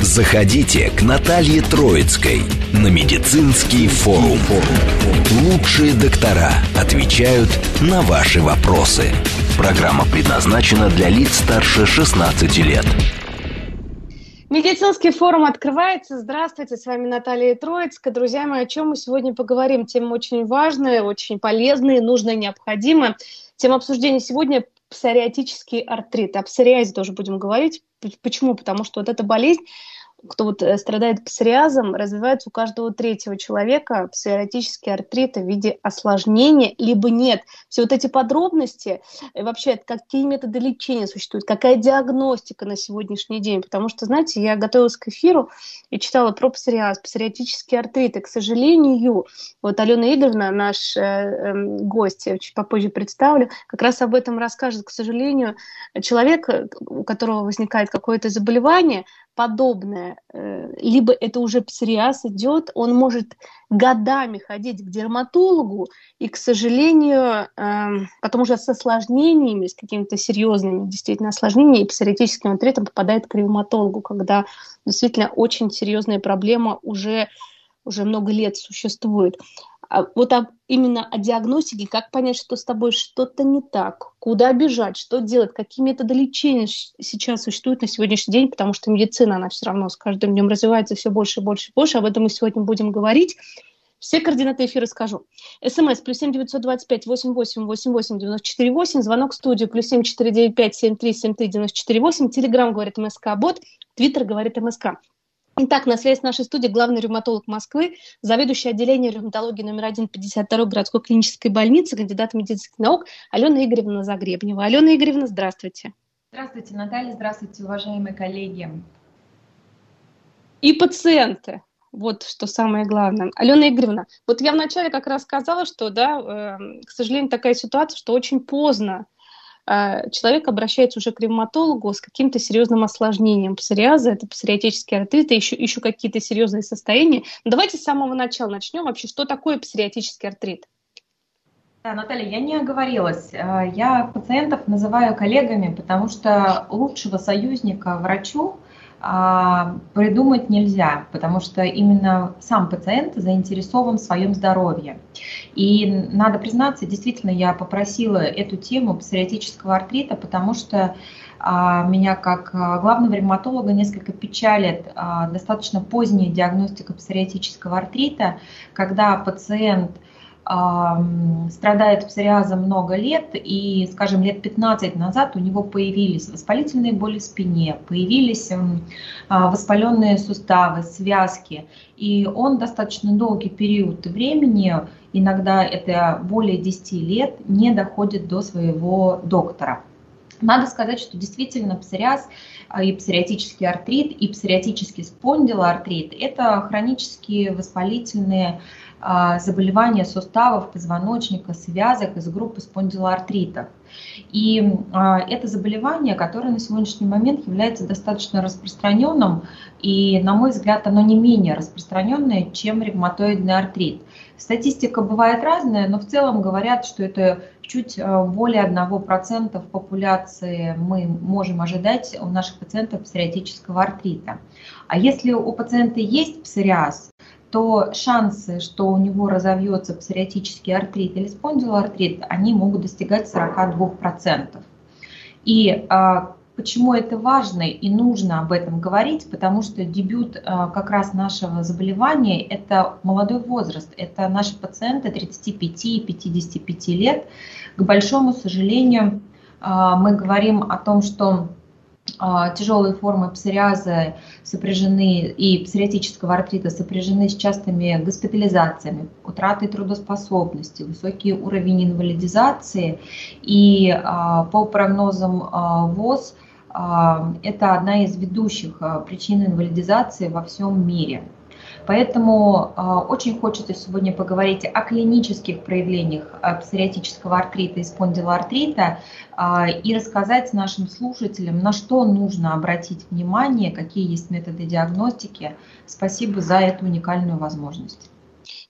Заходите к Наталье Троицкой на медицинский форум. Лучшие доктора отвечают на ваши вопросы. Программа предназначена для лиц старше 16 лет. Медицинский форум открывается. Здравствуйте, с вами Наталья Троицкая. Друзья мои, о чем мы сегодня поговорим? Тема очень важная, очень полезная, нужная, необходимая. Тема обсуждения сегодня – псориатический артрит. О псориазе тоже будем говорить. Почему? Потому что вот эта болезнь кто вот э, страдает псориазом, развивается у каждого третьего человека псориатический артрит в виде осложнения, либо нет. Все вот эти подробности, и вообще, какие методы лечения существуют, какая диагностика на сегодняшний день, потому что, знаете, я готовилась к эфиру и читала про псориаз, псориатический артрит, и, к сожалению, вот Алена Игоревна, наш э, э, гость, я чуть попозже представлю, как раз об этом расскажет. К сожалению, человек, э, у которого возникает какое-то заболевание, подобное, э, либо это уже псориаз идет, он может годами ходить к дерматологу, и, к сожалению, эм, потом уже с осложнениями, с какими-то серьезными действительно осложнениями, и псориатическим артритом попадает к ревматологу, когда действительно очень серьезная проблема уже, уже много лет существует. А вот об, именно о диагностике, как понять, что с тобой что-то не так, куда бежать, что делать, какие методы лечения сейчас существуют на сегодняшний день, потому что медицина, она все равно с каждым днем развивается все больше и больше и больше, об этом мы сегодня будем говорить. Все координаты эфира скажу. СМС плюс семь девятьсот двадцать пять восемь восемь восемь восемь девяносто четыре восемь. Звонок в студию плюс семь четыре девять пять семь три семь три девяносто четыре восемь. Телеграмм говорит МСК Бот. Твиттер говорит МСК. Итак, на связи с нашей студией главный ревматолог Москвы, заведующий отделением ревматологии номер 1 52 городской клинической больницы, кандидат медицинских наук Алена Игоревна Загребнева. Алена Игоревна, здравствуйте. Здравствуйте, Наталья, здравствуйте, уважаемые коллеги. И пациенты. Вот что самое главное. Алена Игоревна, вот я вначале как раз сказала, что, да, э, к сожалению, такая ситуация, что очень поздно человек обращается уже к ревматологу с каким-то серьезным осложнением псориаза, это псориатический артрит, еще, еще какие-то серьезные состояния. Но давайте с самого начала начнем вообще, что такое псориатический артрит? Да, Наталья, я не оговорилась. А, я пациентов называю коллегами, потому что лучшего союзника врачу а, придумать нельзя, потому что именно сам пациент заинтересован в своем здоровье. И надо признаться, действительно, я попросила эту тему псориатического артрита, потому что а, меня как а, главного ревматолога несколько печалит достаточно поздняя диагностика псориатического артрита, когда пациент страдает псориазом много лет, и, скажем, лет 15 назад у него появились воспалительные боли в спине, появились а, воспаленные суставы, связки, и он достаточно долгий период времени, иногда это более 10 лет, не доходит до своего доктора. Надо сказать, что действительно псориаз а, и псориатический артрит, и псориатический спондилоартрит – это хронические воспалительные заболевания суставов, позвоночника, связок из группы спондилоартритов. И а, это заболевание, которое на сегодняшний момент является достаточно распространенным, и, на мой взгляд, оно не менее распространенное, чем ревматоидный артрит. Статистика бывает разная, но в целом говорят, что это чуть а, более 1% популяции мы можем ожидать у наших пациентов псориатического артрита. А если у пациента есть псориаз, то шансы, что у него разовьется псориатический артрит или спондилоартрит, они могут достигать 42%. И а, почему это важно и нужно об этом говорить? Потому что дебют а, как раз нашего заболевания – это молодой возраст, это наши пациенты 35-55 лет. К большому сожалению, а, мы говорим о том, что тяжелые формы псориаза сопряжены и псориатического артрита сопряжены с частыми госпитализациями, утратой трудоспособности, высокий уровень инвалидизации. И а, по прогнозам а, ВОЗ это одна из ведущих причин инвалидизации во всем мире. Поэтому э, очень хочется сегодня поговорить о клинических проявлениях псориатического артрита и спондилоартрита э, и рассказать нашим слушателям, на что нужно обратить внимание, какие есть методы диагностики. Спасибо за эту уникальную возможность.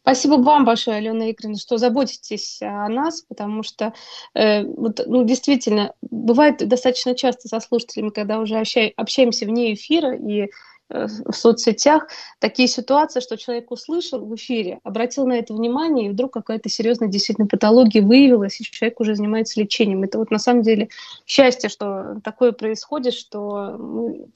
Спасибо вам большое, Алена Игоревна, что заботитесь о нас, потому что э, вот, ну, действительно, бывает достаточно часто со слушателями, когда уже общаемся вне эфира и в соцсетях такие ситуации, что человек услышал в эфире, обратил на это внимание, и вдруг какая-то серьезная действительно патология выявилась, и человек уже занимается лечением. Это вот на самом деле счастье, что такое происходит, что мы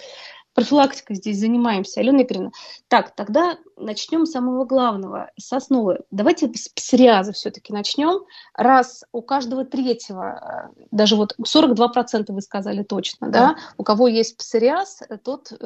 профилактикой здесь занимаемся, Алена Игоревна. Так, тогда начнем с самого главного, с основы. Давайте с псориаза все-таки начнем. Раз у каждого третьего, э, даже вот 42% вы сказали точно, да, да у кого есть псориаз, тот э,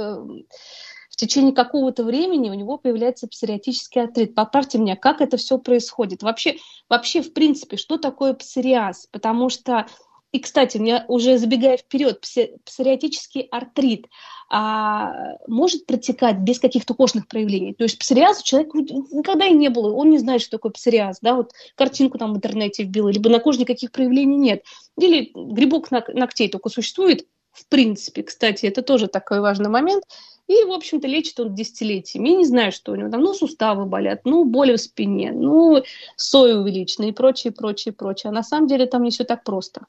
в течение какого-то времени у него появляется псориатический артрит. Поправьте меня, как это все происходит? Вообще, вообще, в принципе, что такое псориаз? Потому что и, кстати, меня уже забегая вперед, псориатический артрит а, может протекать без каких-то кожных проявлений. То есть псориаз у человека никогда и не было, он не знает, что такое псориаз. Да? Вот картинку там в интернете вбил, либо на коже никаких проявлений нет. Или грибок ногтей только существует, в принципе, кстати, это тоже такой важный момент. И, в общем-то, лечит он десятилетиями. Я не знаю, что у него там. Ну, суставы болят, ну, боли в спине, ну, сои увеличены и прочее, прочее, прочее. А на самом деле там не все так просто.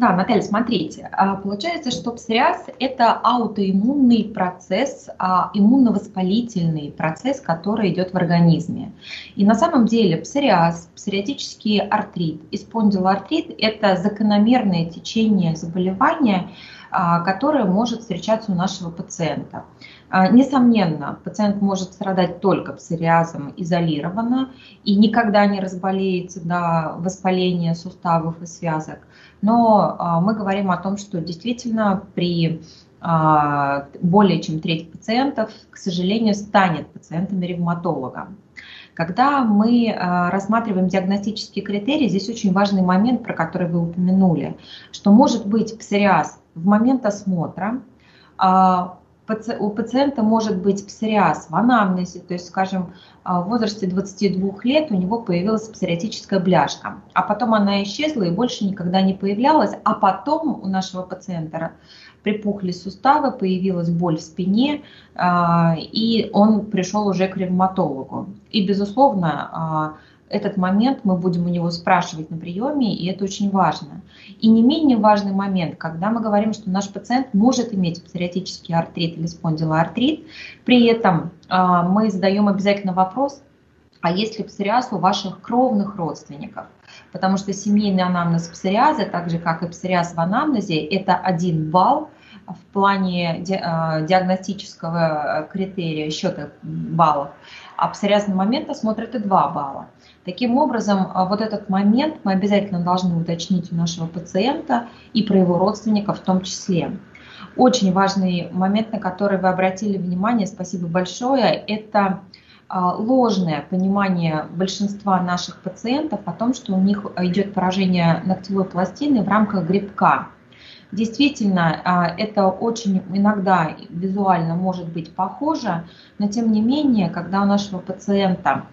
Да, Наталья, смотрите, а, получается, что псориаз – это аутоиммунный процесс, а, иммуновоспалительный процесс, который идет в организме. И на самом деле псориаз, псориатический артрит и спондилоартрит – это закономерное течение заболевания, а, которое может встречаться у нашего пациента. Несомненно, пациент может страдать только псориазом изолированно и никогда не разболеется до воспаления суставов и связок но а, мы говорим о том, что действительно при а, более чем треть пациентов, к сожалению, станет пациентами ревматолога. Когда мы а, рассматриваем диагностические критерии, здесь очень важный момент, про который вы упомянули, что может быть псориаз в момент осмотра, у пациента может быть псориаз в анамнезе, то есть, скажем, в возрасте 22 лет у него появилась псориатическая бляшка, а потом она исчезла и больше никогда не появлялась, а потом у нашего пациента припухли суставы, появилась боль в спине, а, и он пришел уже к ревматологу. И, безусловно, а, этот момент мы будем у него спрашивать на приеме, и это очень важно. И не менее важный момент, когда мы говорим, что наш пациент может иметь псориатический артрит или спондилоартрит, при этом э, мы задаем обязательно вопрос, а есть ли псориаз у ваших кровных родственников? Потому что семейный анамнез псориаза, так же как и псориаз в анамнезе, это один балл в плане а, диагностического критерия счета баллов, а псориазный момент смотрят и 2 балла. Таким образом, а, вот этот момент мы обязательно должны уточнить у нашего пациента и про его родственников в том числе. Очень важный момент, на который вы обратили внимание, спасибо большое, это а, ложное понимание большинства наших пациентов о том, что у них идет поражение ногтевой пластины в рамках грибка. Действительно, а, это очень иногда визуально может быть похоже, но тем не менее, когда у нашего пациента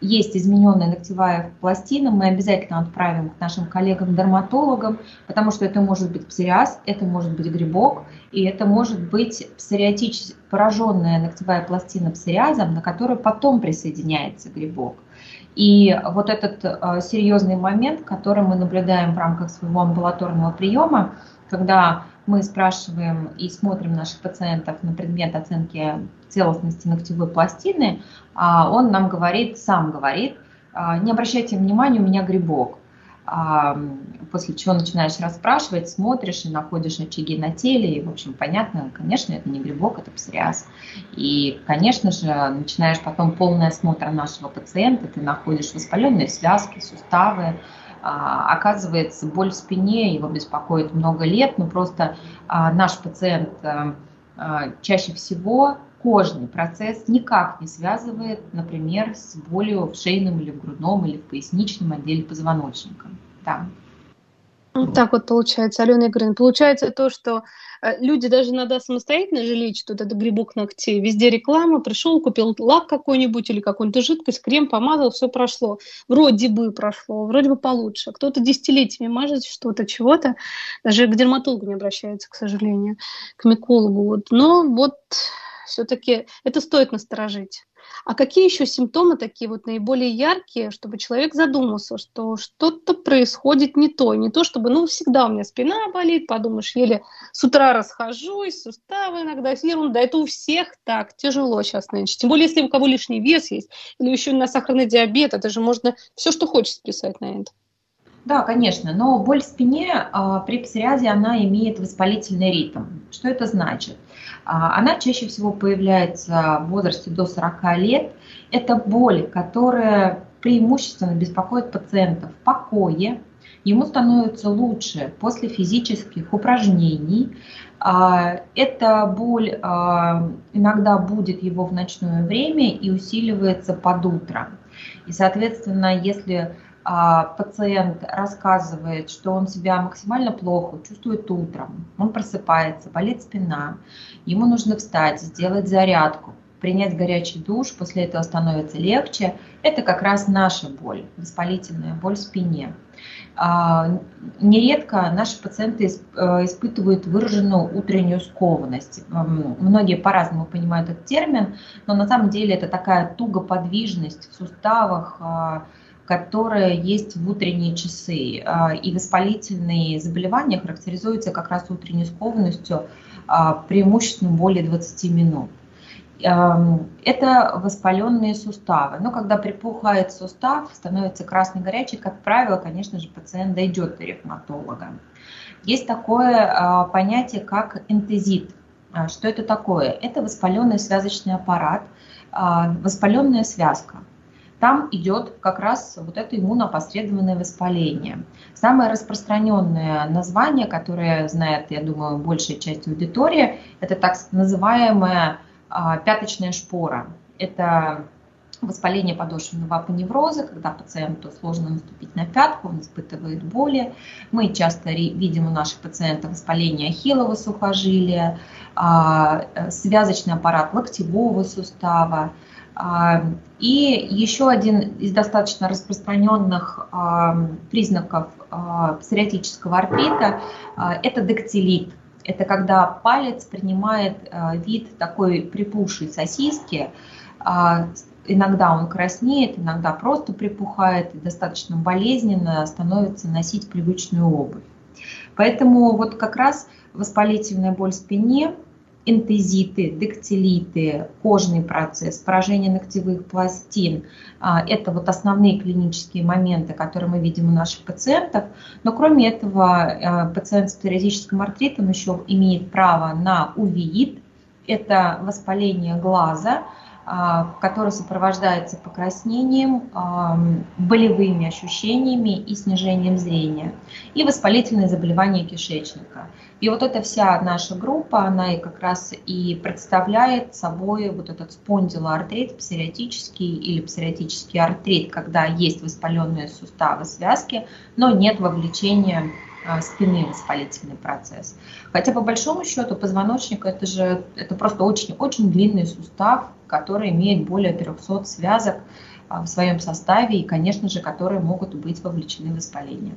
есть измененная ногтевая пластина, мы обязательно отправим к нашим коллегам-дерматологам, потому что это может быть псориаз, это может быть грибок, и это может быть псориатически пораженная ногтевая пластина псориазом, на которую потом присоединяется грибок. И вот этот э, серьезный момент, который мы наблюдаем в рамках своего амбулаторного приема, когда мы спрашиваем и смотрим наших пациентов на предмет оценки целостности ногтевой пластины, а он нам говорит, сам говорит, «А, не обращайте внимания, у меня грибок. А, после чего начинаешь расспрашивать, смотришь и находишь очаги на теле, и, в общем, понятно, конечно, это не грибок, это псориаз. И, конечно же, начинаешь потом полный осмотр нашего пациента, ты находишь воспаленные связки, суставы, оказывается, боль в спине его беспокоит много лет, но просто а, наш пациент а, чаще всего кожный процесс никак не связывает, например, с болью в шейном или в грудном или в поясничном отделе позвоночника. Да. Вот так вот получается, Алена Игоревна. Получается то, что э, люди даже иногда самостоятельно же лечат вот этот грибок ногтей. Везде реклама, пришел, купил лак какой-нибудь или какую-нибудь жидкость, крем помазал, все прошло. Вроде бы прошло, вроде бы получше. Кто-то десятилетиями мажет что-то, чего-то. Даже к дерматологу не обращается, к сожалению, к микологу. Вот. Но вот все-таки это стоит насторожить. А какие еще симптомы такие вот наиболее яркие, чтобы человек задумался, что что-то происходит не то, не то, чтобы, ну, всегда у меня спина болит, подумаешь, еле с утра расхожусь, суставы иногда, ерунда, это у всех так, тяжело сейчас нынче. Тем более, если у кого лишний вес есть, или еще на сахарный диабет, это же можно все, что хочешь списать на это. Да, конечно, но боль в спине а, при псориазе, она имеет воспалительный ритм. Что это значит? А, она чаще всего появляется в возрасте до 40 лет. Это боль, которая преимущественно беспокоит пациента в покое. Ему становится лучше после физических упражнений. А, эта боль иногда будет его в ночное время и усиливается под утро. И, соответственно, если пациент рассказывает, что он себя максимально плохо чувствует утром, он просыпается, болит спина, ему нужно встать, сделать зарядку, принять горячий душ, после этого становится легче, это как раз наша боль, воспалительная боль в спине. А, нередко наши пациенты э, испытывают выраженную утреннюю скованность. Многие по-разному понимают этот термин, но на самом деле это такая тугоподвижность в суставах, а, которая есть в утренние часы. А, и воспалительные заболевания характеризуются как раз утренней скованностью а, преимущественно более 20 минут. Это воспаленные суставы. Но когда припухает сустав, становится красный горячий, как правило, конечно же, пациент дойдет до ревматолога. Есть такое а, понятие, как энтезит. Что это такое? Это воспаленный связочный аппарат, воспаленная связка там идет как раз вот это иммунопосредованное воспаление. Самое распространенное название, которое знает, я думаю, большая часть аудитории, это так называемая а, пяточная шпора. Это воспаление подошвенного апоневроза, когда пациенту сложно наступить на пятку, он испытывает боли. Мы часто видим у наших пациентов воспаление ахиллового сухожилия, а, э, связочный аппарат локтевого сустава, и еще один из достаточно распространенных а, признаков а, псориатического артрита – это дактилит. Это когда палец принимает вид такой припухшей сосиски, иногда он краснеет, иногда просто припухает и достаточно болезненно становится носить привычную обувь. Поэтому вот как раз воспалительная боль в спине энтезиты, дактилиты, кожный процесс, поражение ногтевых пластин. А, это вот основные клинические моменты, которые мы видим у наших пациентов. Но кроме этого, а, пациент с псориазическим артритом еще имеет право на увеит. Это воспаление глаза, который сопровождается покраснением, болевыми ощущениями и снижением зрения, и воспалительные заболевания кишечника. И вот эта вся наша группа, она и как раз и представляет собой вот этот спондилоартрит псориатический или псориатический артрит, когда есть воспаленные суставы, связки, но нет вовлечения а, спины в воспалительный процесс. Хотя по большому счету позвоночник это же это просто очень-очень длинный сустав, который имеет более 300 связок а, в своем составе и, конечно же, которые могут быть вовлечены в воспаление.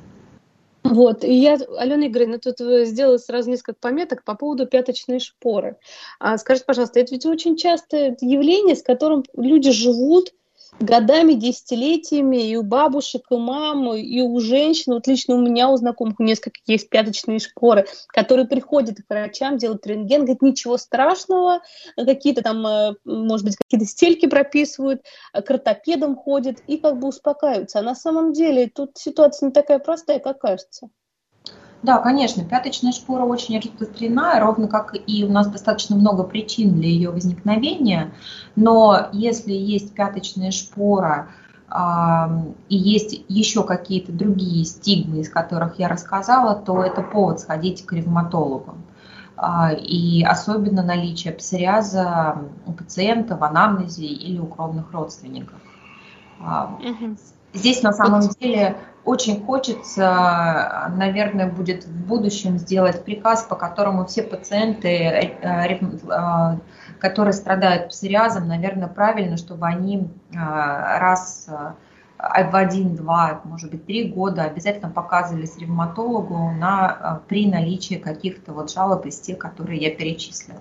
Вот, и я, Алена Игоревна, тут сделала сразу несколько пометок по поводу пяточной шпоры. А, скажите, пожалуйста, это ведь очень частое явление, с которым люди живут, годами, десятилетиями и у бабушек, и мам, и у женщин, вот лично у меня, у знакомых, у несколько есть пяточные шпоры, которые приходят к врачам, делают рентген, говорят, ничего страшного, какие-то там, э, может быть, какие-то стельки прописывают, э, к ортопедам ходят и как бы успокаиваются. А на самом деле тут ситуация не такая простая, как кажется. Да, конечно, пяточная шпора очень распространена, ровно как и у нас достаточно много причин для ее возникновения. Но если есть пяточная шпора и есть еще какие-то другие стигмы, из которых я рассказала, то это повод сходить к ревматологу. А, и особенно наличие псориаза у пациента в анамнезе или у кровных родственников. Угу. Здесь на самом деле очень хочется, наверное, будет в будущем сделать приказ, по которому все пациенты, э, э, которые страдают псориазом, наверное, правильно, чтобы они раз в один, два, может быть, три года обязательно показывались ревматологу на, при наличии каких-то вот жалоб из тех, которые я перечислила.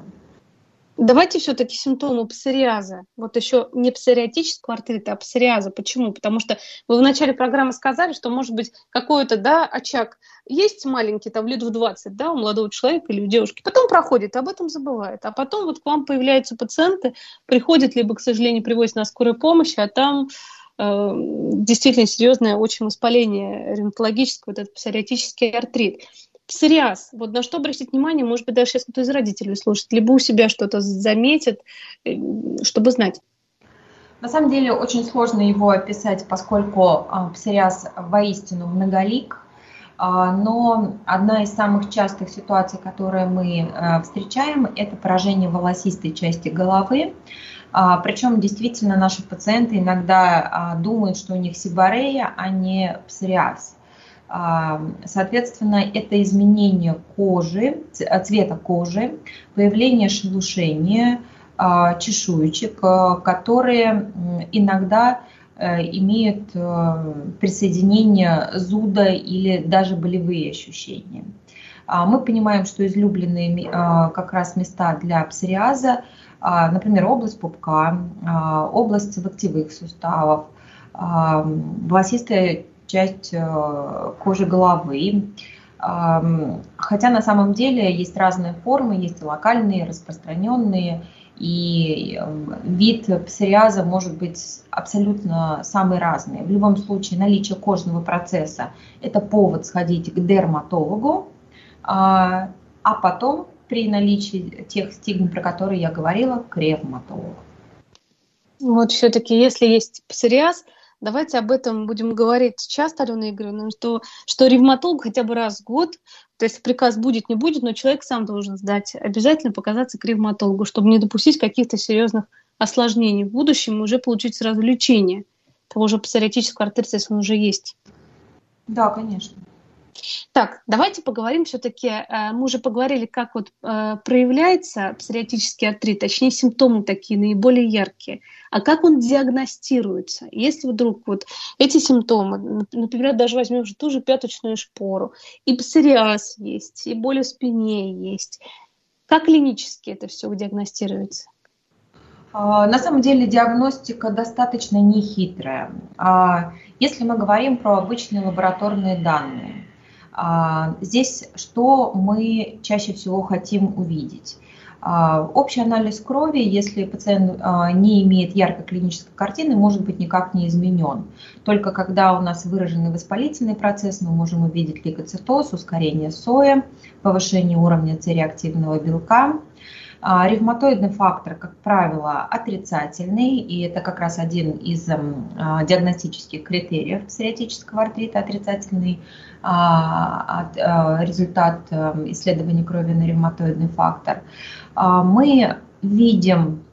Давайте все-таки симптомы псориаза. Вот еще не псориатического артрита, а псориаза. Почему? Потому что вы в начале программы сказали, что может быть какой-то да, очаг есть маленький, там лет в 20, да, у молодого человека или у девушки, потом проходит, об этом забывает. А потом вот к вам появляются пациенты, приходят, либо, к сожалению, привозят на скорой помощи, а там э, действительно серьезное очень воспаление ревматологическое, вот этот псориатический артрит псориаз. Вот на что обратить внимание, может быть, даже сейчас кто-то из родителей слушает, либо у себя что-то заметит, э, чтобы знать. На самом деле очень сложно его описать, поскольку а, псориаз воистину многолик, а, но одна из самых частых ситуаций, которые мы а, встречаем, это поражение волосистой части головы. Причем действительно наши пациенты иногда думают, что у них сибарея, а не псориаз. Соответственно, это изменение кожи, цвета кожи, появление шелушения, а, чешуечек, а, которые иногда э, имеют э, присоединение зуда или даже болевые ощущения. А, мы понимаем, что излюбленные как раз места для псориаза, например, область пупка, область локтевых суставов, волосистая часть э, кожи головы. Хотя на самом деле есть разные формы, есть локальные, распространенные, и вид псориаза может быть абсолютно самый разный. В любом случае наличие кожного процесса – это повод сходить к дерматологу, а, а потом при наличии тех стигм, про которые я говорила, к ревматологу. Вот все-таки, если есть псориаз – Давайте об этом будем говорить часто, Алена Игоревна, что, что ревматолог хотя бы раз в год, то есть приказ будет, не будет, но человек сам должен сдать, обязательно показаться к ревматологу, чтобы не допустить каких-то серьезных осложнений в будущем и уже получить сразу лечение того же псориатического артрита, если он уже есть. Да, конечно. Так, давайте поговорим все-таки, э, мы уже поговорили, как вот э, проявляется псориатический артрит, точнее симптомы такие наиболее яркие, а как он диагностируется. Если вдруг вот эти симптомы, например, даже возьмем же ту же пяточную шпору, и псориаз есть, и боль в спине есть, как клинически это все диагностируется? А, на самом деле диагностика достаточно нехитрая. А, если мы говорим про обычные лабораторные данные, а, здесь что мы чаще всего хотим увидеть? А, общий анализ крови, если пациент а, не имеет яркой клинической картины, может быть никак не изменен. Только когда у нас выраженный воспалительный процесс, мы можем увидеть лейкоцитоз, ускорение соя, повышение уровня С-реактивного белка, ревматоидный фактор, как правило, отрицательный, и это как раз один из а, диагностических критериев псориатического артрита, отрицательный а, результат исследования крови на ревматоидный фактор. Мы видим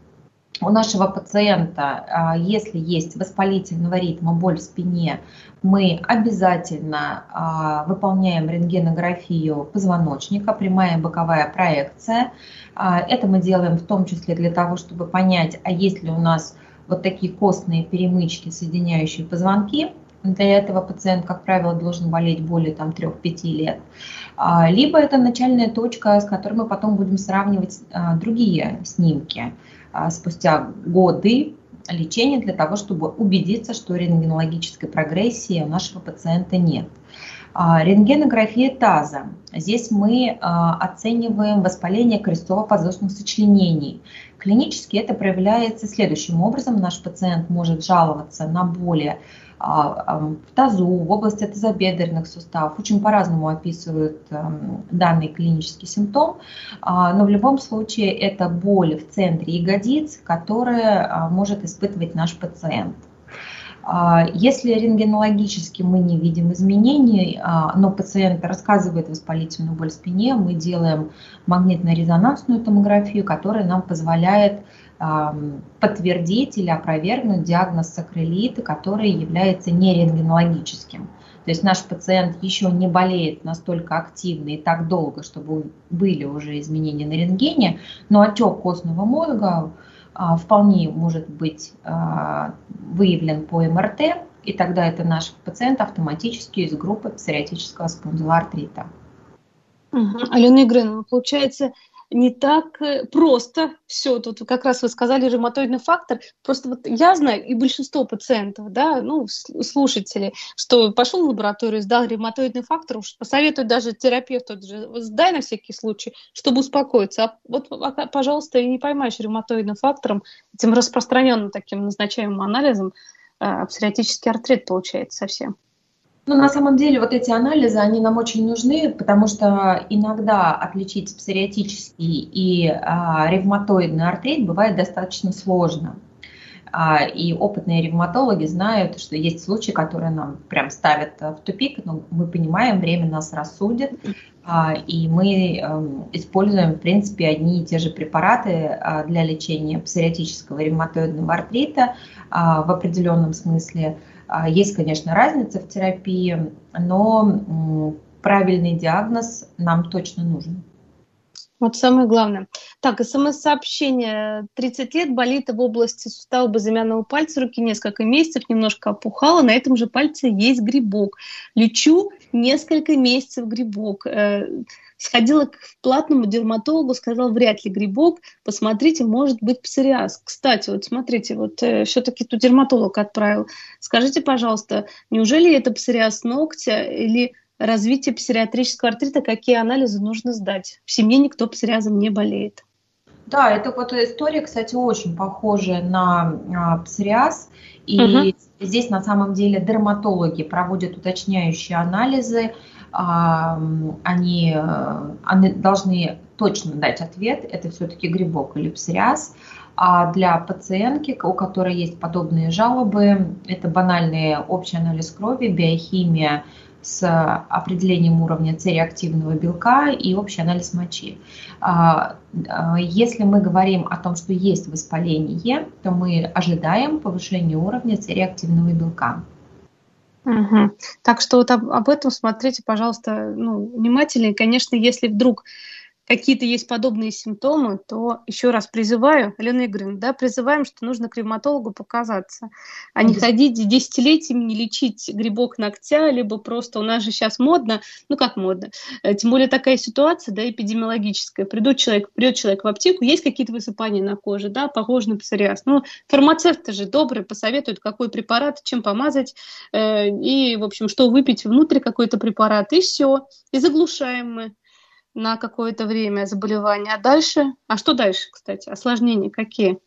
у нашего пациента, если есть воспалительного ритма, боль в спине, мы обязательно выполняем рентгенографию позвоночника, прямая боковая проекция. А, это мы делаем в том числе для того, чтобы понять, а есть ли у нас вот такие костные перемычки, соединяющие позвонки. Для этого пациент, как правило, должен болеть более там, 3-5 лет. А, либо это начальная точка, с которой мы потом будем сравнивать а, другие снимки спустя годы лечения для того, чтобы убедиться, что рентгенологической прогрессии у нашего пациента нет. А, рентгенография таза. Здесь мы а, оцениваем воспаление крестово-подвздошных сочленений. Клинически это проявляется следующим образом. Наш пациент может жаловаться на боли а, в тазу, в области тазобедренных суставов. Очень по-разному описывают данный клинический симптом, но в любом случае это боль в центре ягодиц, которая может испытывать наш пациент. А, если рентгенологически мы не видим изменений, а, но пациент рассказывает воспалительную боль в спине, мы делаем магнитно-резонансную томографию, которая нам позволяет подтвердить или опровергнуть диагноз сакролита, который является не рентгенологическим. То есть наш пациент еще не болеет настолько активно и так долго, чтобы были уже изменения на рентгене, но отек костного мозга а, вполне может быть а, выявлен по МРТ, и тогда это наш пациент автоматически из группы псориатического спондилоартрита. Алена Игоревна, получается, не так э, просто все. Тут как раз вы сказали ревматоидный фактор. Просто вот я знаю, и большинство пациентов, да, ну, слушателей, что пошел в лабораторию, сдал ревматоидный фактор, уж посоветуют даже терапевту, сдай на всякий случай, чтобы успокоиться. А вот, пожалуйста, и не поймаешь ревматоидным фактором, этим распространенным таким назначаемым анализом, а, псориатический артрит получается совсем. Ну, на самом деле, вот эти анализы, они нам очень нужны, потому что иногда отличить псориатический и а, ревматоидный артрит бывает достаточно сложно. А, и опытные ревматологи знают, что есть случаи, которые нам прям ставят в тупик, но мы понимаем, время нас рассудит, а, и мы а, используем, в принципе, одни и те же препараты а, для лечения псориатического ревматоидного артрита а, в определенном смысле – есть, конечно, разница в терапии, но правильный диагноз нам точно нужен. Вот самое главное. Так, смс-сообщение. 30 лет болит в области сустава безымянного пальца руки несколько месяцев, немножко опухало. На этом же пальце есть грибок. Лечу несколько месяцев грибок. Сходила к платному дерматологу, сказал, вряд ли грибок, посмотрите, может быть псориаз. Кстати, вот смотрите, вот э, все-таки тут дерматолог отправил. Скажите, пожалуйста, неужели это псориаз ногтя или развитие псориатрического артрита, какие анализы нужно сдать? В семье никто псориазом не болеет. Да, это вот история, кстати, очень похожая на а, псориаз. И угу. здесь на самом деле дерматологи проводят уточняющие анализы, они, э, они должны точно дать ответ, это все-таки грибок или псориаз. А для пациентки, у которой есть подобные жалобы, это банальный общий анализ крови, биохимия с определением уровня С-реактивного белка и общий анализ мочи. А, а, если мы говорим о том, что есть воспаление, то мы ожидаем повышения уровня С-реактивного белка. Угу. Так что вот об, об этом смотрите, пожалуйста, ну, внимательнее. Конечно, если вдруг какие-то есть подобные симптомы, то еще раз призываю, Елена Игоревна, да, призываем, что нужно к ревматологу показаться, а не ходить десятилетиями, не лечить грибок ногтя, либо просто у нас же сейчас модно, ну как модно, э, тем более такая ситуация, да, эпидемиологическая, придет человек, придет человек в аптеку, есть какие-то высыпания на коже, да, похоже на псориаз, ну, фармацевты же добрые, посоветуют, какой препарат, чем помазать, э, и, в общем, что выпить внутрь какой-то препарат, и все, и заглушаем мы на какое-то время заболевания. А дальше? А что дальше, кстати? Осложнения какие?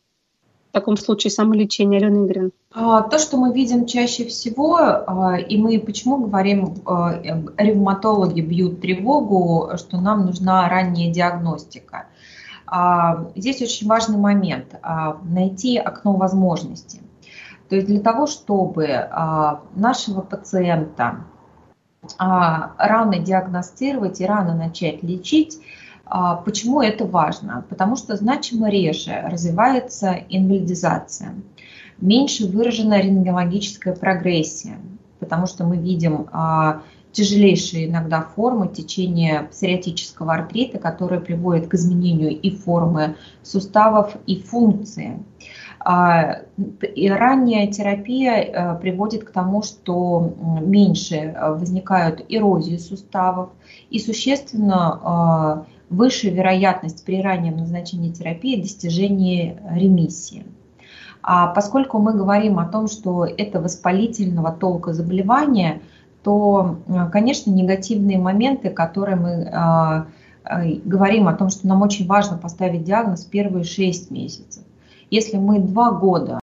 В таком случае самолечение, Алена Игоревна? А, то, что мы видим чаще всего, а, и мы почему говорим, а, ревматологи бьют тревогу, что нам нужна ранняя диагностика. Здесь очень важный момент – найти окно возможностей. То есть для того, чтобы нашего пациента рано диагностировать и рано начать лечить. А, почему это важно? Потому что значимо реже развивается инвалидизация, меньше выражена рентгенологическая прогрессия, потому что мы видим а, тяжелейшие иногда формы течения псориатического артрита, которые приводят к изменению и формы суставов, и функции. А, и ранняя терапия э, приводит к тому, что меньше э, возникают эрозии суставов и существенно э, выше вероятность при раннем назначении терапии достижения ремиссии. А поскольку мы говорим о том, что это воспалительного толка заболевания, то, конечно, негативные моменты, которые мы говорим о том, что нам очень важно поставить диагноз в первые 6 месяцев. Если мы два года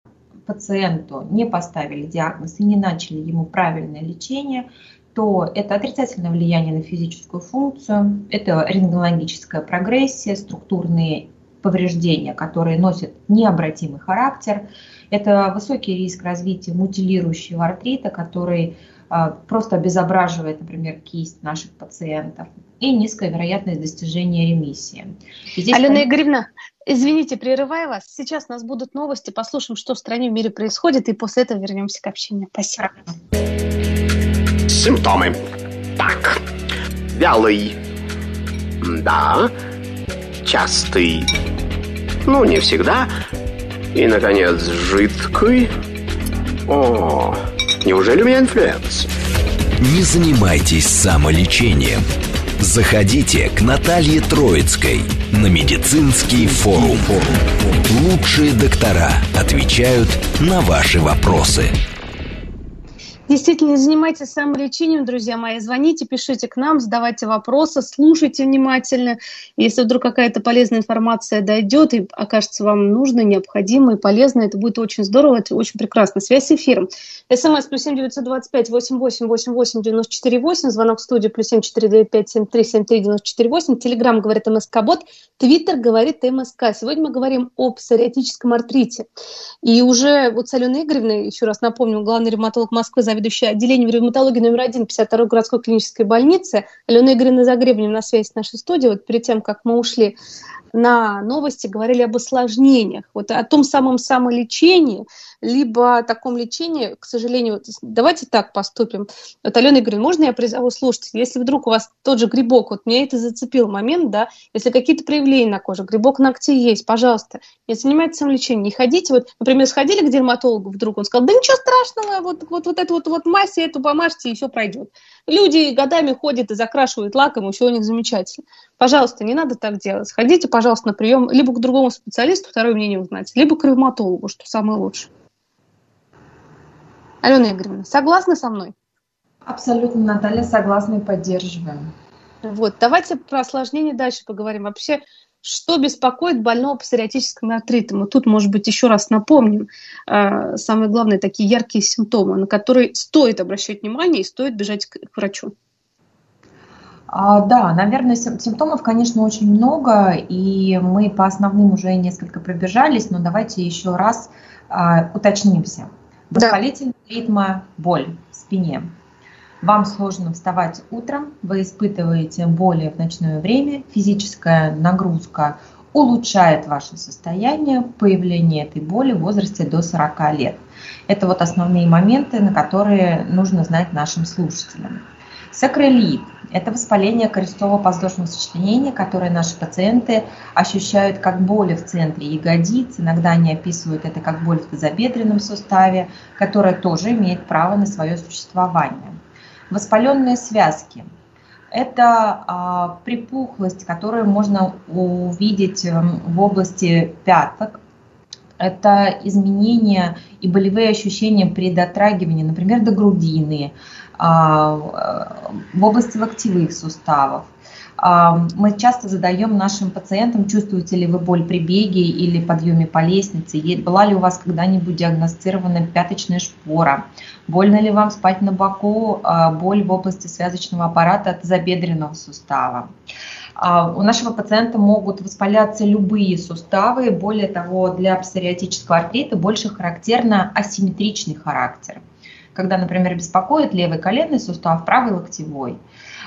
пациенту не поставили диагноз и не начали ему правильное лечение, то это отрицательное влияние на физическую функцию, это рентгенологическая прогрессия, структурные повреждения, которые носят необратимый характер, это высокий риск развития мутилирующего артрита, который а, просто обезображивает, например, кисть наших пациентов, и низкая вероятность достижения ремиссии. здесь, Алена конечно... Игоревна, извините, прерываю вас. Сейчас у нас будут новости, послушаем, что в стране в мире происходит, и после этого вернемся к общению. Спасибо. Симптомы. Так, вялый. Да. Частый. Ну, не всегда. И, наконец, жидкий. О, неужели у меня инфлюэнца? Не занимайтесь самолечением. Заходите к Наталье Троицкой на медицинский форум. Лучшие доктора отвечают на ваши вопросы. Действительно, занимайтесь самолечением, друзья мои. Звоните, пишите к нам, задавайте вопросы, слушайте внимательно. Если вдруг какая-то полезная информация дойдет и окажется вам нужной, необходимой, полезной, это будет очень здорово, это очень прекрасно. Связь с эфиром. СМС плюс семь девятьсот двадцать пять восемь восемь восемь восемь девяносто четыре восемь. Звонок в студию плюс семь четыре девять пять семь три семь три девяносто четыре восемь. Телеграмм говорит МСК Бот. Твиттер говорит МСК. Сегодня мы говорим о псориатическом артрите. И уже вот с Аленой Игоревной, еще раз напомню, главный ревматолог Москвы, заведующая отделением ревматологии номер один 52-й городской клинической больницы. Алена Игоревна Загребнем на связи с нашей студией. Вот перед тем, как мы ушли на новости, говорили об осложнениях, вот о том самом самолечении, либо о таком лечении, к сожалению, давайте так поступим. Вот, Алена Игоревна, можно я призову слушателей, если вдруг у вас тот же грибок, вот меня это зацепил момент, да, если какие-то проявления на коже, грибок ногтей есть, пожалуйста, не занимайтесь самолечением, не ходите, вот, например, сходили к дерматологу вдруг, он сказал, да ничего страшного, вот, вот, вот эту вот, вот мазь, эту помажьте, и все пройдет. Люди годами ходят и закрашивают лаком, и все у них замечательно. Пожалуйста, не надо так делать. Сходите, пожалуйста, на прием либо к другому специалисту, второе мнение узнать, либо к ревматологу, что самое лучшее. Алена Игоревна, согласны со мной? Абсолютно, Наталья, согласна и поддерживаем. Вот, давайте про осложнения дальше поговорим. Вообще, что беспокоит больного псориатическим артритом? И тут, может быть, еще раз напомним э, самые главные такие яркие симптомы, на которые стоит обращать внимание и стоит бежать к врачу. А, да, наверное, симптомов, конечно, очень много, и мы по основным уже несколько пробежались, но давайте еще раз а, уточнимся. Воспалительная да. ритма, боль в спине. Вам сложно вставать утром, вы испытываете боли в ночное время, физическая нагрузка улучшает ваше состояние, появление этой боли в возрасте до 40 лет. Это вот основные моменты, на которые нужно знать нашим слушателям. Сакролит – это воспаление крестово-подвздошного сочленения, которое наши пациенты ощущают как боли в центре ягодиц. Иногда они описывают это как боль в тазобедренном суставе, которая тоже имеет право на свое существование. Воспаленные связки – это а, припухлость, которую можно увидеть эм, в области пяток, это изменения и болевые ощущения при дотрагивании, например, до грудины, а, в области локтевых суставов. А, мы часто задаем нашим пациентам, чувствуете ли вы боль при беге или подъеме по лестнице, была ли у вас когда-нибудь диагностирована пяточная шпора, больно ли вам спать на боку, а, боль в области связочного аппарата от забедренного сустава. У нашего пациента могут воспаляться любые суставы, более того, для псориатического артрита больше характерно асимметричный характер – когда, например, беспокоит левый коленный сустав, правый локтевой,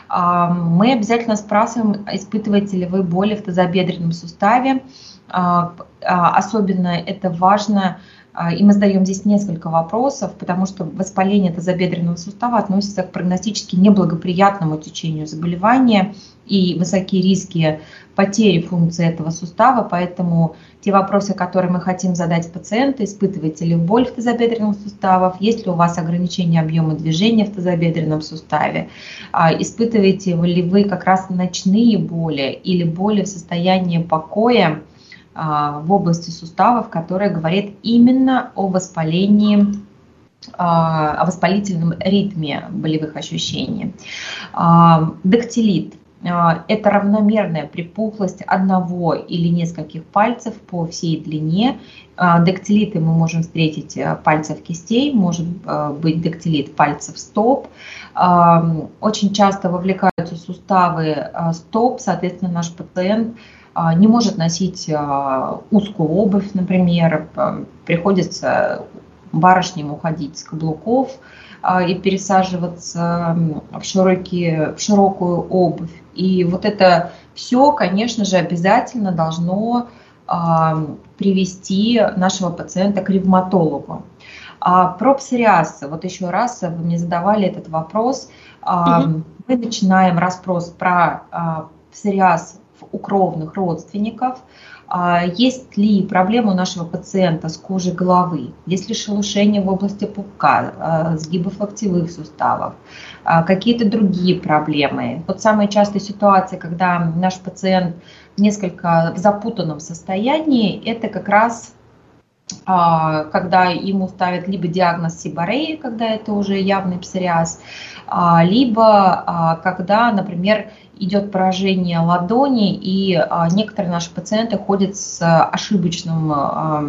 а, мы обязательно спрашиваем, испытываете ли вы боли в тазобедренном суставе. А, а, особенно это важно а, и мы задаем здесь несколько вопросов, потому что воспаление тазобедренного сустава относится к прогностически неблагоприятному течению заболевания и высокие риски потери функции этого сустава, поэтому те вопросы, которые мы хотим задать пациенту, испытываете ли боль в тазобедренном суставе, есть ли у вас ограничение объема движения в тазобедренном суставе, а, испытываете ли вы как раз ночные боли или боли в состоянии покоя, а, в области суставов, которая говорит именно о воспалении а, о воспалительном ритме болевых ощущений. А, дактилит – это равномерная припухлость одного или нескольких пальцев по всей длине. Дактилиты мы можем встретить пальцев кистей, может быть дактилит пальцев стоп. Очень часто вовлекаются суставы стоп, соответственно, наш пациент – а, не может носить а, узкую обувь, например, приходится барышням уходить с каблуков а, и пересаживаться в, широкие, в широкую обувь. И вот это все, конечно же, обязательно должно привести нашего пациента к ревматологу. А про псориаз, вот еще раз вы мне задавали этот вопрос. Угу. Мы начинаем расспрос про псориаз у кровных родственников. А, есть ли проблема у нашего пациента с кожей головы, есть ли шелушение в области пупка, а, сгибов локтевых суставов, а, какие-то другие проблемы. Вот самая частая ситуация, когда наш пациент несколько в запутанном состоянии, это как раз когда ему ставят либо диагноз сибареи, когда это уже явный псориаз, либо когда, например, идет поражение ладони, и а, некоторые наши пациенты ходят с ошибочным а,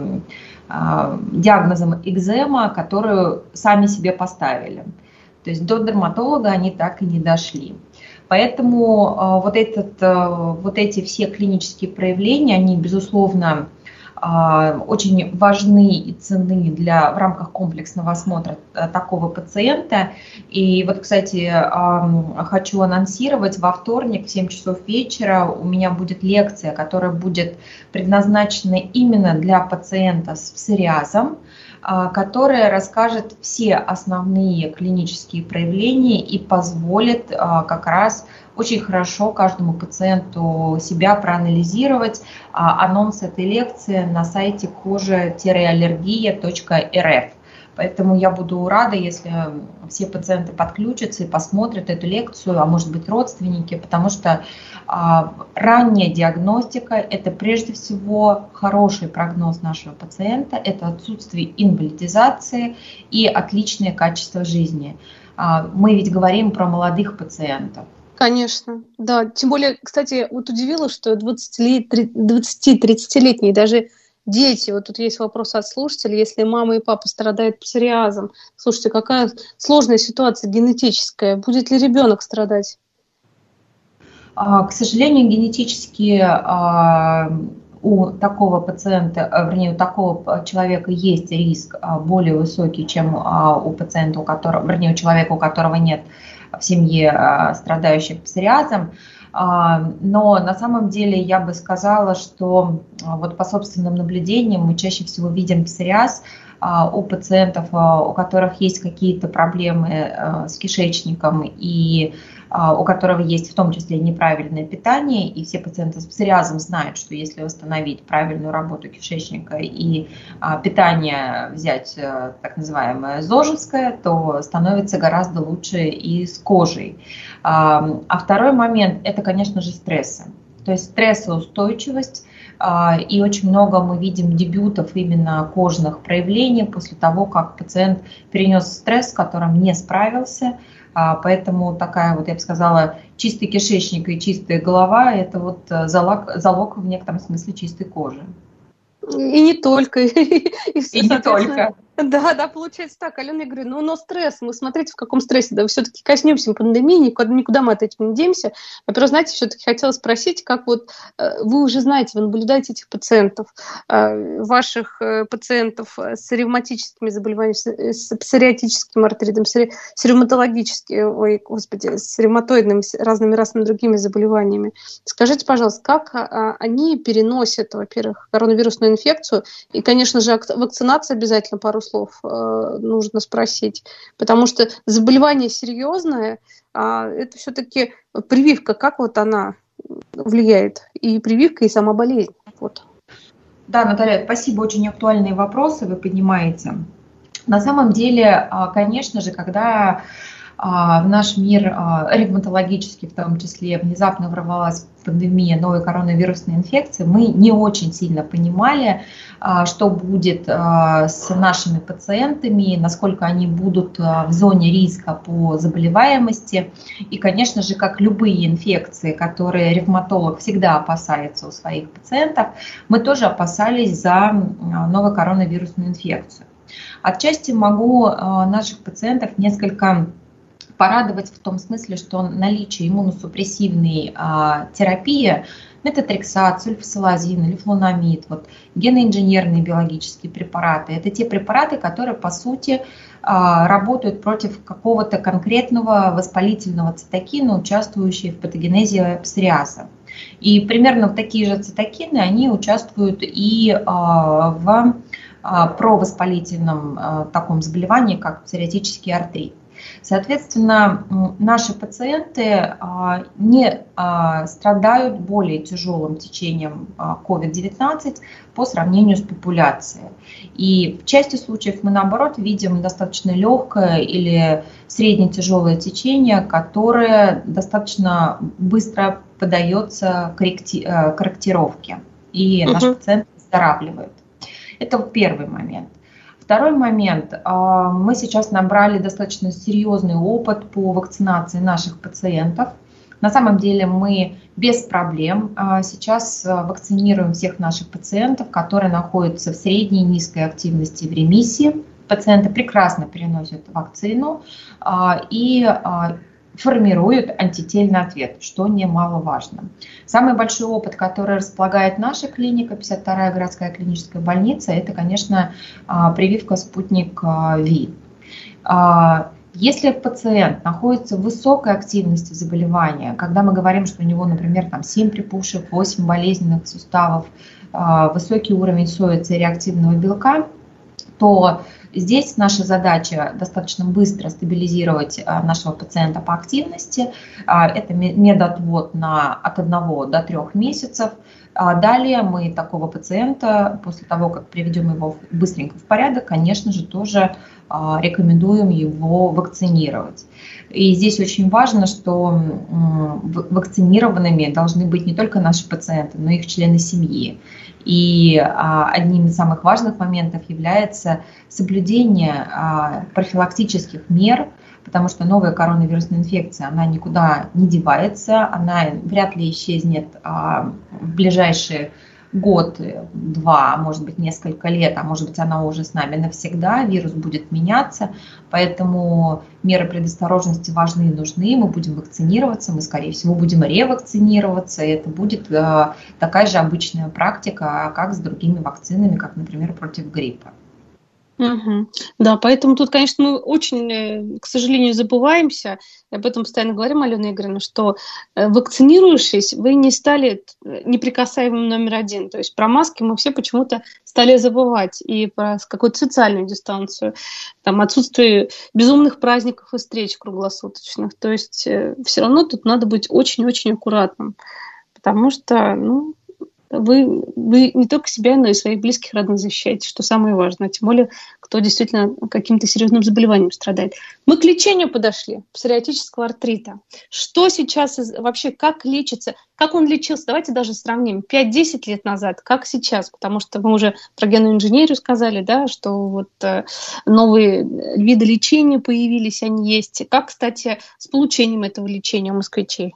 а, диагнозом экзема, которую сами себе поставили. То есть до дерматолога они так и не дошли. Поэтому вот, этот, вот эти все клинические проявления, они, безусловно, а, очень важны и ценны для, в рамках комплексного осмотра э, такого пациента. И вот, кстати, хочу анонсировать, во вторник в 7 часов вечера у меня будет лекция, которая будет предназначена именно для пациента с псориазом, а, которая расскажет все основные клинические проявления и позволит а, как раз очень хорошо каждому пациенту себя проанализировать. А, анонс этой лекции на сайте кожа-аллергия.рф. Поэтому я буду рада, если все пациенты подключатся и посмотрят эту лекцию, а может быть родственники, потому что а, ранняя диагностика – это прежде всего хороший прогноз нашего пациента, это отсутствие инвалидизации и отличное качество жизни. А, мы ведь говорим про молодых пациентов. Конечно, да. Тем более, кстати, вот удивило, что 20-30-летние даже дети, вот тут есть вопрос от слушателей, если мама и папа страдают псориазом, слушайте, какая сложная ситуация генетическая, будет ли ребенок страдать? А, к сожалению, генетически а, у такого пациента, а, вернее, у такого человека есть риск более высокий, чем у пациента, у которого, вернее, у человека, у которого нет в семье страдающих псориазом. А, но на самом деле я бы сказала, что а, вот по собственным наблюдениям мы чаще всего видим псориаз у пациентов, у которых есть какие-то проблемы с кишечником. И а, у которого есть в том числе неправильное питание, и все пациенты с псориазом знают, что если восстановить правильную работу кишечника и а, питание взять э, так называемое зожевское, то становится гораздо лучше и с кожей. А, а второй момент – это, конечно же, стрессы. То есть стрессоустойчивость, и очень много мы видим дебютов именно кожных проявлений после того, как пациент перенес стресс, с которым не справился, а, поэтому такая вот, я бы сказала, чистый кишечник и чистая голова – это вот э, залог, залог в некотором смысле чистой кожи. И не только. И, и не только. Да, да, получается так. Алена, я говорю, ну, но стресс, мы смотрите, в каком стрессе, да, все-таки коснемся пандемии, никуда, никуда мы от этого не денемся. Во-первых, знаете, все-таки хотела спросить, как вот э, вы уже знаете, вы наблюдаете этих пациентов, э, ваших э, пациентов с ревматическими заболеваниями, с псориатическим артритом, с ревматологическими, ой, господи, с ревматоидными, разными разными другими заболеваниями. Скажите, пожалуйста, как а, они переносят, во-первых, коронавирусную инфекцию, и, конечно же, вакцинация обязательно пару слов э, нужно спросить, потому что заболевание серьезное, а это все-таки прививка, как вот она влияет, и прививка, и сама болезнь. Вот. Да, Наталья, спасибо, очень актуальные вопросы вы поднимаете. На самом деле, а, конечно же, когда в наш мир а, ревматологический, в том числе, внезапно ворвалась пандемия новой коронавирусной инфекции, мы не очень сильно понимали, а, что будет с нашими пациентами, насколько они будут в зоне риска по заболеваемости. И, конечно же, как любые инфекции, которые ревматолог всегда опасается у своих пациентов, мы тоже опасались за новую коронавирусную инфекцию. Отчасти могу наших пациентов несколько порадовать в том смысле, что наличие иммуносупрессивной а, терапии, метатрексат, сульфасилазин или флунамид, вот, геноинженерные биологические препараты, это те препараты, которые, по сути, а, работают против какого-то конкретного воспалительного цитокина, участвующего в патогенезе псориаза. И примерно в такие же цитокины они участвуют и а, в провоспалительном таком заболевании, как псориатический артрит. Соответственно, наши пациенты а, не а, страдают более тяжелым течением COVID-19 а, по сравнению с популяцией. И в части случаев мы, наоборот, видим достаточно легкое или средне-тяжелое течение, которое достаточно быстро корректи- э, корректировке, и угу. наш пациент выздоравливает. Это первый момент. Второй момент. А, мы сейчас набрали достаточно серьезный опыт по вакцинации наших пациентов. На самом деле мы без проблем а, сейчас а, вакцинируем всех наших пациентов, которые находятся в средней и низкой активности в ремиссии. Пациенты прекрасно переносят вакцину и формируют антительный ответ, что немаловажно. Самый большой опыт, который располагает наша клиника, 52-я городская клиническая больница, это, конечно, а, прививка спутник а, ВИ. А, если пациент находится в высокой активности заболевания, когда мы говорим, что у него, например, там 7 припухших, 8 болезненных суставов, высокий уровень соя реактивного белка, то Здесь наша задача достаточно быстро стабилизировать а, нашего пациента по активности. А, это медотвод на, от 1 до 3 месяцев. А далее мы такого пациента, после того, как приведем его быстренько в порядок, конечно же, тоже рекомендуем его вакцинировать. И здесь очень важно, что вакцинированными должны быть не только наши пациенты, но и их члены семьи. И а, одним из самых важных моментов является соблюдение а, профилактических мер, потому что новая коронавирусная инфекция, она никуда не девается, она вряд ли исчезнет а, в ближайшие год, два, может быть, несколько лет, а может быть, она уже с нами навсегда, вирус будет меняться, поэтому меры предосторожности важны и нужны, мы будем вакцинироваться, мы, скорее всего, будем ревакцинироваться, и это будет э, такая же обычная практика, как с другими вакцинами, как, например, против гриппа. Угу. Да, поэтому тут, конечно, мы очень, э, к сожалению, забываемся, об этом постоянно говорим, Алена Игоревна, что э, вакцинировавшись, вы не стали э, неприкасаемым номер один. То есть про маски мы все почему-то стали забывать, и про какую-то социальную дистанцию, там отсутствие безумных праздников и встреч круглосуточных. То есть все равно тут надо быть очень-очень аккуратным, потому что, ну, вы, вы не только себя, но и своих близких родных защищаете, что самое важное. Тем более, кто действительно каким-то серьезным заболеванием страдает. Мы к лечению подошли, псориатического артрита. Что сейчас вообще, как лечится, как он лечился? Давайте даже сравним 5-10 лет назад, как сейчас, потому что мы уже про генную инженерию сказали, да, что вот э, новые виды лечения появились, они есть. Как, кстати, с получением этого лечения у москвичей?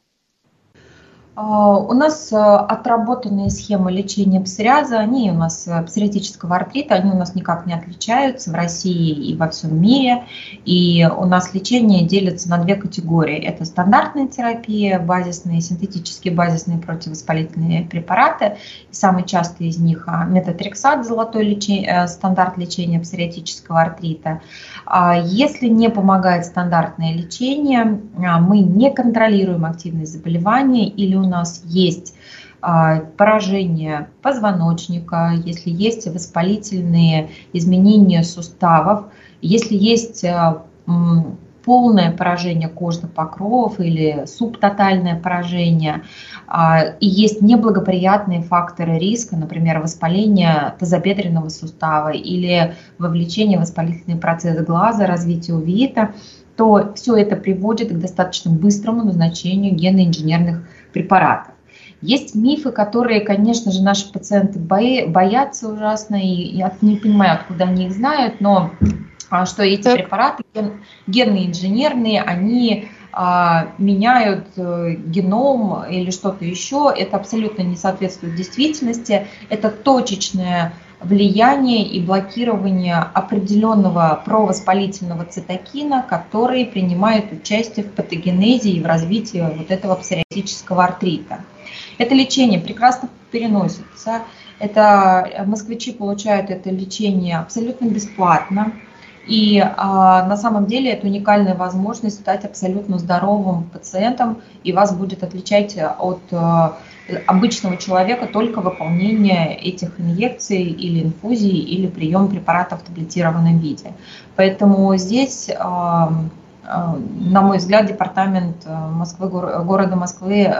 А, у нас э, отработанные схемы лечения псориаза, они у нас э, псориатического артрита, они у нас никак не отличаются в России и во всем мире. И у нас лечение делится на две категории. Это стандартная терапия, базисные, синтетические базисные противовоспалительные препараты. И самый частый из них а, метатрексат, золотой лечение, э, стандарт лечения псориатического артрита. А если не помогает стандартное лечение, мы не контролируем активность заболевания или у нас есть а, поражение позвоночника, если есть воспалительные изменения суставов, если есть а, полное поражение кожных покровов или субтотальное поражение, а, и есть неблагоприятные факторы риска, например, воспаление тазобедренного сустава или вовлечение в воспалительный процесс глаза, развитие увеита, то все это приводит к достаточно быстрому назначению генно-инженерных препаратов. Есть мифы, которые, конечно же, наши пациенты боятся ужасно, и я не понимаю, откуда они их знают, но а, что эти так. препараты генные инженерные, они а, меняют э, геном или что-то еще, это абсолютно не соответствует действительности, это точечное влияние и блокирование определенного провоспалительного цитокина, который принимает участие в патогенезе и в развитии вот этого псориатического артрита. Это лечение прекрасно переносится. Это э, москвичи получают это лечение абсолютно бесплатно. И а, на самом деле это уникальная возможность стать абсолютно здоровым пациентом, и вас будет отличать от а, обычного человека только выполнение этих инъекций или инфузий или прием препаратов в таблетированном виде. Поэтому здесь на мой взгляд, департамент Москвы, города Москвы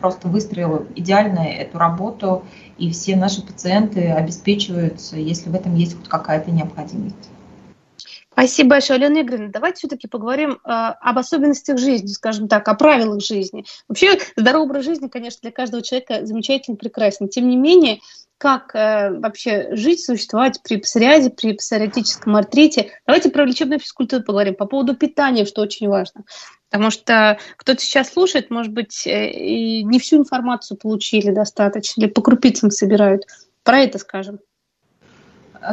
просто выстроил идеально эту работу, и все наши пациенты обеспечиваются, если в этом есть хоть какая-то необходимость. Спасибо большое, Алена Игоревна. Давайте все-таки поговорим э, об особенностях жизни, скажем так, о правилах жизни. Вообще, здоровый образ жизни, конечно, для каждого человека замечательно, прекрасен. Тем не менее, как э, вообще жить, существовать при псориазе, при псориатическом артрите. Давайте про лечебную физкультуру поговорим, по поводу питания, что очень важно. Потому что кто-то сейчас слушает, может быть, э, и не всю информацию получили достаточно, или по крупицам собирают. Про это скажем.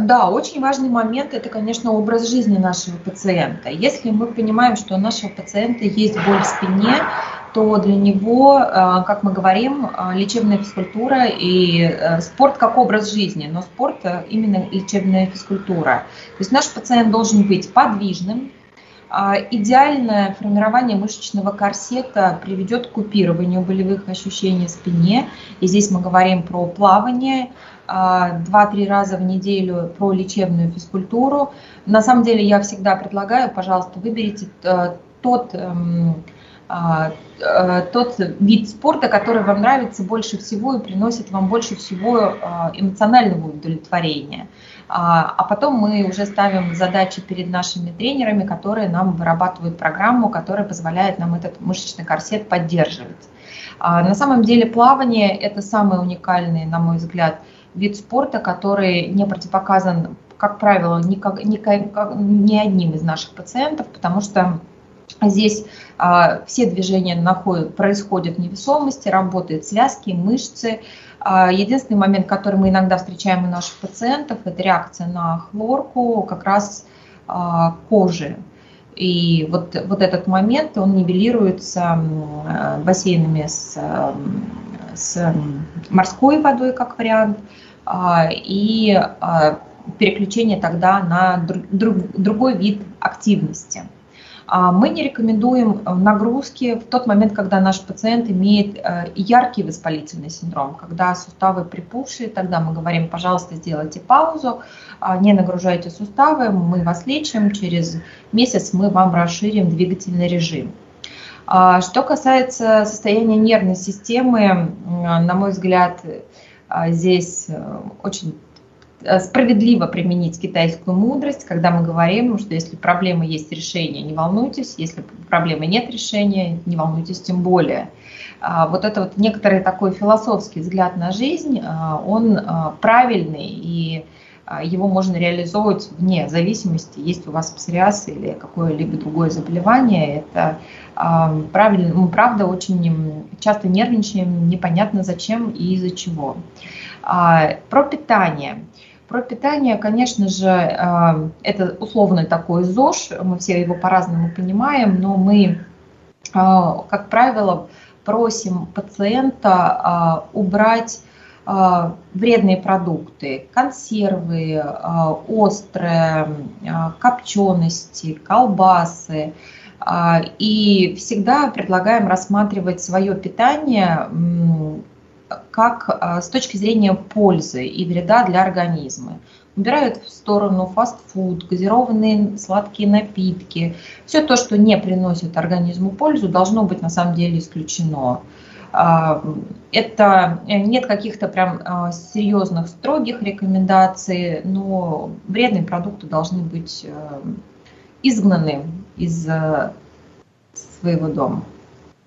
Да, очень важный момент – это, конечно, образ жизни нашего пациента. Если мы понимаем, что у нашего пациента есть боль в спине, то для него, э, как мы говорим, э, лечебная физкультура и э, спорт как образ жизни, но спорт именно лечебная физкультура. То есть наш пациент должен быть подвижным, Идеальное формирование мышечного корсета приведет к купированию болевых ощущений в спине. И здесь мы говорим про плавание, 2-3 раза в неделю про лечебную физкультуру. На самом деле я всегда предлагаю, пожалуйста, выберите э, тот, эм, а, э, тот вид спорта, который вам нравится больше всего и приносит вам больше всего э, эмоционального удовлетворения. А, а потом мы уже ставим задачи перед нашими тренерами, которые нам вырабатывают программу, которая позволяет нам этот мышечный корсет поддерживать. А, на самом деле плавание – это самый уникальный, на мой взгляд, вид спорта, который не противопоказан, как правило, никак, никак, ни одним из наших пациентов, потому что Здесь а, все движения находят, происходят в невесомости, работают связки, мышцы. А, единственный момент, который мы иногда встречаем у наших пациентов, это реакция на хлорку как раз а, кожи. И вот, вот этот момент, он нивелируется бассейнами с, с морской водой, как вариант, а, и а, переключение тогда на друг, другой вид активности. А, мы не рекомендуем нагрузки в тот момент, когда наш пациент имеет яркий воспалительный синдром, когда суставы припухшие, тогда мы говорим, пожалуйста, сделайте паузу, не нагружайте суставы, мы вас лечим, через месяц мы вам расширим двигательный режим. Что касается состояния нервной системы, на мой взгляд, а здесь э, очень э, справедливо применить китайскую мудрость, когда мы говорим, что если проблема есть решение, не волнуйтесь, если проблемы нет решения, не волнуйтесь тем более. А вот это вот некоторый такой философский взгляд на жизнь, а, он правильный и его можно реализовывать вне зависимости, есть у вас псориаз или какое-либо другое заболевание. Это правильно, мы правда очень часто нервничаем, непонятно зачем и из-за чего. А, про питание. Про питание, конечно же, это условный такой ЗОЖ, мы все его по-разному понимаем, но мы, как правило, просим пациента убрать вредные продукты, консервы, острые, копчености, колбасы, и всегда предлагаем рассматривать свое питание как с точки зрения пользы и вреда для организма. Убирают в сторону фастфуд, газированные сладкие напитки. Все то, что не приносит организму пользу, должно быть на самом деле исключено. А, это э, нет каких-то прям серьезных строгих рекомендаций, но вредные продукты должны быть э, изгнаны из э, своего дома.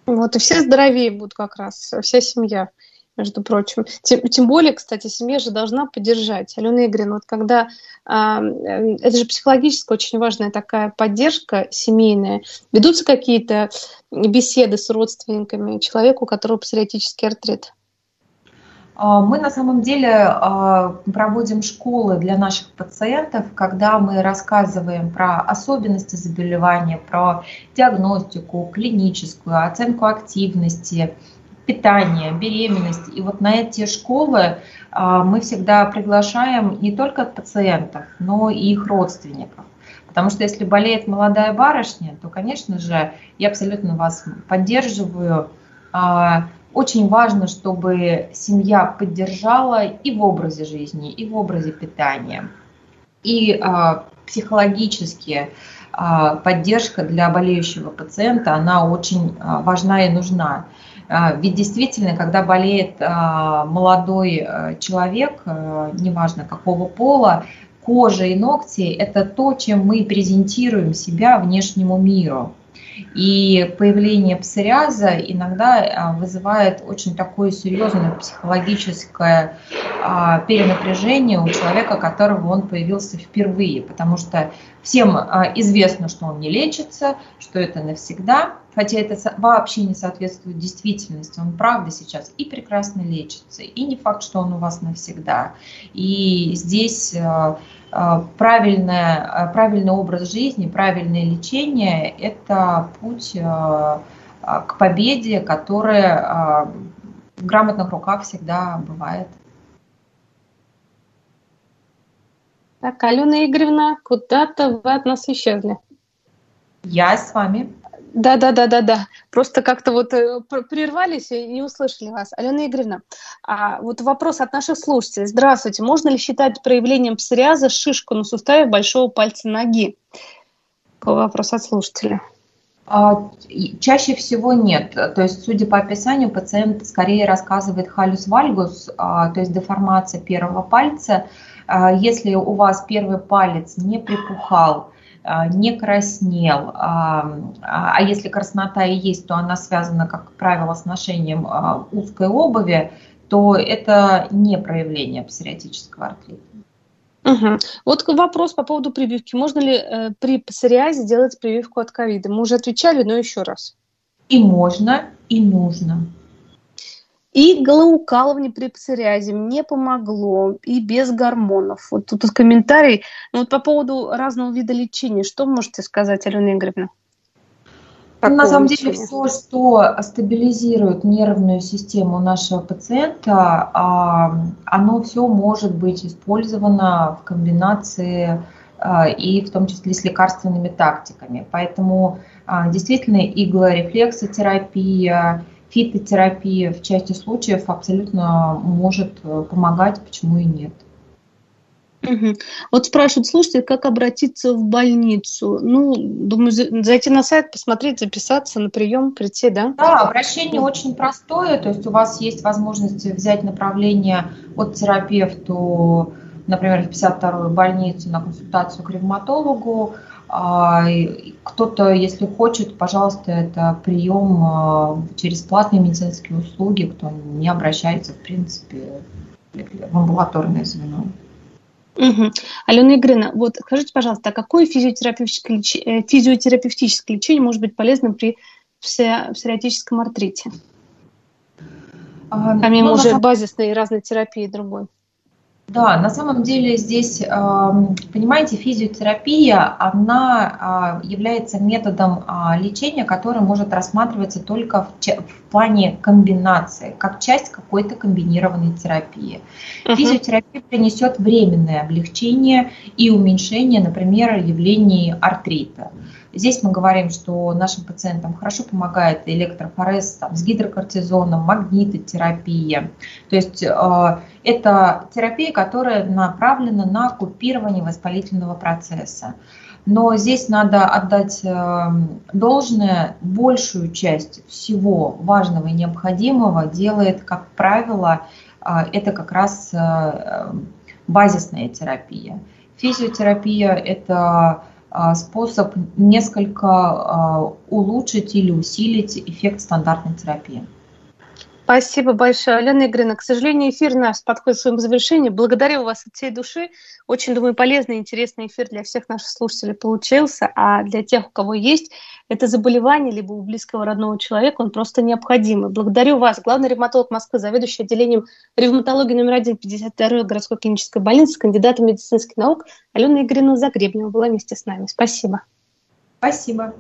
Вот, и все здоровее будут как раз, вся семья, между прочим. Тем, тем более, кстати, семья же должна поддержать. Алена Игоревна, вот когда... Э, это же психологически очень важная такая поддержка семейная. Ведутся какие-то беседы с родственниками человека, у которого псориатический артрит? А, мы на самом деле а, проводим школы для наших пациентов, когда мы рассказываем про особенности заболевания, про диагностику, клиническую, оценку активности, питание, беременность. И вот на эти школы а, мы всегда приглашаем не только пациентов, но и их родственников. Потому что если болеет молодая барышня, то, конечно же, я абсолютно вас поддерживаю очень важно, чтобы семья поддержала и в образе жизни, и в образе питания. И а, психологически а, поддержка для болеющего пациента, она очень а, важна и нужна. А, ведь действительно, когда болеет а, молодой а, человек, а, неважно какого пола, кожа и ногти – это то, чем мы презентируем себя внешнему миру. И появление псориаза иногда а, вызывает очень такое серьезное психологическое а, перенапряжение у человека, которого он появился впервые, потому что всем а, известно, что он не лечится, что это навсегда, хотя это вообще не соответствует действительности. Он правда сейчас и прекрасно лечится, и не факт, что он у вас навсегда. И здесь правильное, правильный образ жизни, правильное лечение – это путь к победе, которая в грамотных руках всегда бывает. Так, Алена Игоревна, куда-то вы от нас исчезли. Я с вами. Да, да, да, да, да. Просто как-то вот э, прервались и не услышали вас. Алена Игоревна, а вот вопрос от наших слушателей. Здравствуйте. Можно ли считать проявлением псориаза шишку на суставе большого пальца ноги? Какой вопрос от слушателя? А, чаще всего нет. То есть, судя по описанию, пациент скорее рассказывает халюс вальгус, а, то есть деформация первого пальца – а, если у вас первый палец не припухал, не краснел, а, а если краснота и есть, то она связана, как правило, с ношением узкой обуви, то это не проявление псориатического артрита. Угу. Вот вопрос по поводу прививки. Можно ли э, при псориазе делать прививку от ковида? Мы уже отвечали, но еще раз. И можно, и нужно. И голоукалывание при псориазе мне помогло, и без гормонов. Вот тут комментарий. Ну, вот по поводу разного вида лечения, что можете сказать, Алена Игоревна? Такого На самом деле все, что стабилизирует нервную систему нашего пациента, а, оно все может быть использовано в комбинации а, и в том числе с лекарственными тактиками. Поэтому а, действительно иглорефлексотерапия, фитотерапия в части случаев абсолютно может э, помогать, почему и нет. Угу. Вот спрашивают, слушайте, как обратиться в больницу? Ну, думаю, зайти на сайт, посмотреть, записаться на прием, прийти, да? Да, обращение очень простое, то есть у вас есть возможность взять направление от терапевту, например, в 52-ю больницу на консультацию к ревматологу, кто-то, если хочет, пожалуйста, это прием а, через платные медицинские услуги, кто не обращается, в принципе, в амбулаторное звено. Угу. Алена Игоревна, вот скажите, пожалуйста, а какое физиотерапевтическое, леч... Э, физиотерапевтическое лечение может быть полезным при псориатическом артрите? А, Помимо ну, уже базисной разной терапии другой. Да, на самом деле здесь, понимаете, физиотерапия, она а, является методом а, лечения, который может рассматриваться только в плане комбинации, как часть какой-то комбинированной терапии. Uh-huh. Физиотерапия принесет временное облегчение и уменьшение, например, явлений артрита. Здесь мы говорим, что нашим пациентам хорошо помогает электрофорез там, с гидрокортизоном, магнитотерапия. То есть э, это терапия, которая направлена на купирование воспалительного процесса. Но здесь надо отдать э, должное, большую часть всего важного и необходимого делает, как правило, э, это как раз э, базисная терапия. Физиотерапия – это способ несколько а, улучшить или усилить эффект стандартной терапии. Спасибо большое, Алена Игоревна. К сожалению, эфир наш подходит к своему завершению. Благодарю вас от всей души. Очень, думаю, полезный и интересный эфир для всех наших слушателей получился. А для тех, у кого есть это заболевание, либо у близкого родного человека, он просто необходимый. Благодарю вас, главный ревматолог Москвы, заведующий отделением ревматологии номер один 52 городской клинической больницы, кандидат медицинских наук Алена Игоревна Загребнева была вместе с нами. Спасибо. Спасибо.